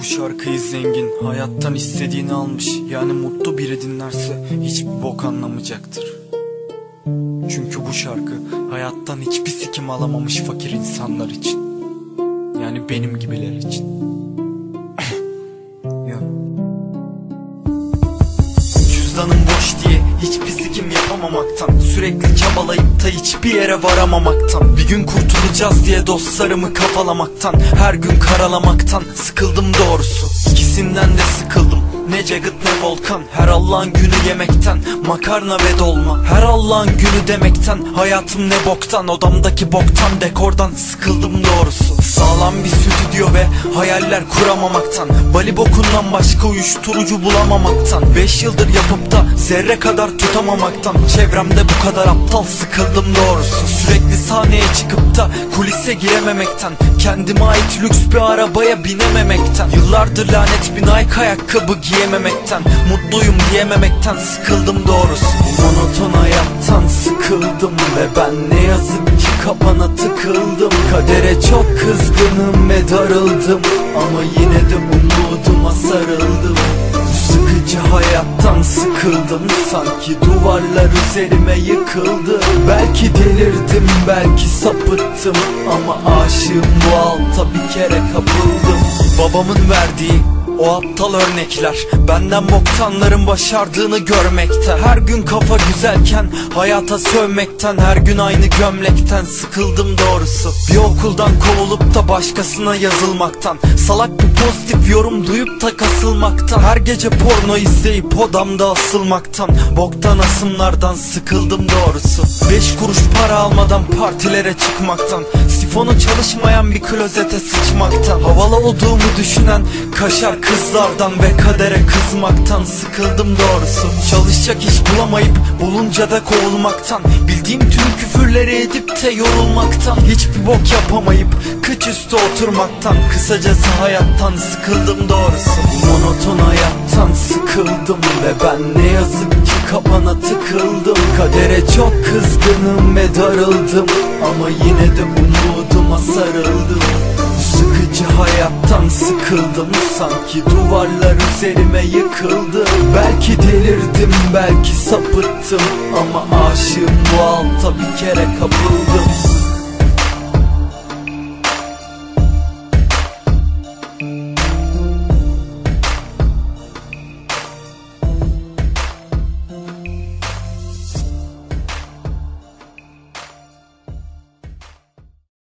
Bu şarkıyı zengin hayattan istediğini almış. Yani mutlu biri dinlerse hiçbir bok anlamayacaktır. Çünkü bu şarkı hayattan hiçbir sikim alamamış fakir insanlar için. Yani benim gibiler için Cüzdanım boş diye hiçbir sikim yapamamaktan Sürekli çabalayıp da hiçbir yere varamamaktan Bir gün kurtulacağız diye dostlarımı kafalamaktan Her gün karalamaktan sıkıldım doğrusu İkisinden de sıkıldım. Ne Jagged ne Volkan. Her Allah'ın günü yemekten. Makarna ve dolma. Her Allah'ın günü demekten. Hayatım ne boktan. Odamdaki boktan dekordan Sıkıldım doğrusu. Sağlam bir stüdyo ve Hayaller kuramamaktan. Bali bokundan başka uyuşturucu bulamamaktan. Beş yıldır yapıp da Zerre kadar tutamamaktan. Çevremde bu kadar aptal Sıkıldım doğrusu. Sürekli sahneye çıkıp da Kulise girememekten. Kendime ait lüks bir arabaya binememekten. Yıllardır lanet bir Nike ayakkabı giyememekten Mutluyum diyememekten sıkıldım doğrusu. Monoton hayattan sıkıldım Ve ben ne yazık ki kapana tıkıldım. Kadere çok kızgınım ve darıldım Ama yine de umuduma sarıldım. Sıkıcı hayattan sıkıldım Sanki duvarlar üzerime yıkıldı. Belki delirdim belki sapıttım Ama aşığım bu alta bir kere kapıldım. Babamın verdiği o aptal örnekler Benden boktanların başardığını görmekte. Her gün kafa güzelken hayata sövmekten Her gün aynı gömlekten sıkıldım doğrusu. Bir okuldan kovulup da başkasına yazılmaktan. Salak bir pozitif yorum duyup da kasılmaktan. Her gece porno izleyip odamda asılmaktan. Boktan asımlardan sıkıldım doğrusu. Beş kuruş para almadan partilere çıkmaktan. Sifonu çalışmayan bir klozete sıçmaktan. Havalı olduğumu düşünen kaşar kızlardan ve kadere kızmaktan Sıkıldım doğrusu. Çalışacak iş bulamayıp bulunca da kovulmaktan. Bildiğim tüm küfürleri edip de yorulmaktan. Hiçbir bok yapamayıp kıç üstü oturmaktan. Kısacası hayattan sıkıldım doğrusu. Monoton hayattan sıkıldım ve ben ne yazık ki kapana tıkıldım. Kadere çok kızgınım ve darıldım. Ama yine de umuduma sarıldım Sıkıcı hayattan sıkıldım Sanki. Duvarlar üzerime yıkıldı. Belki delirdim belki sapıttım. Ama aşığım bu alta bir kere kapıldım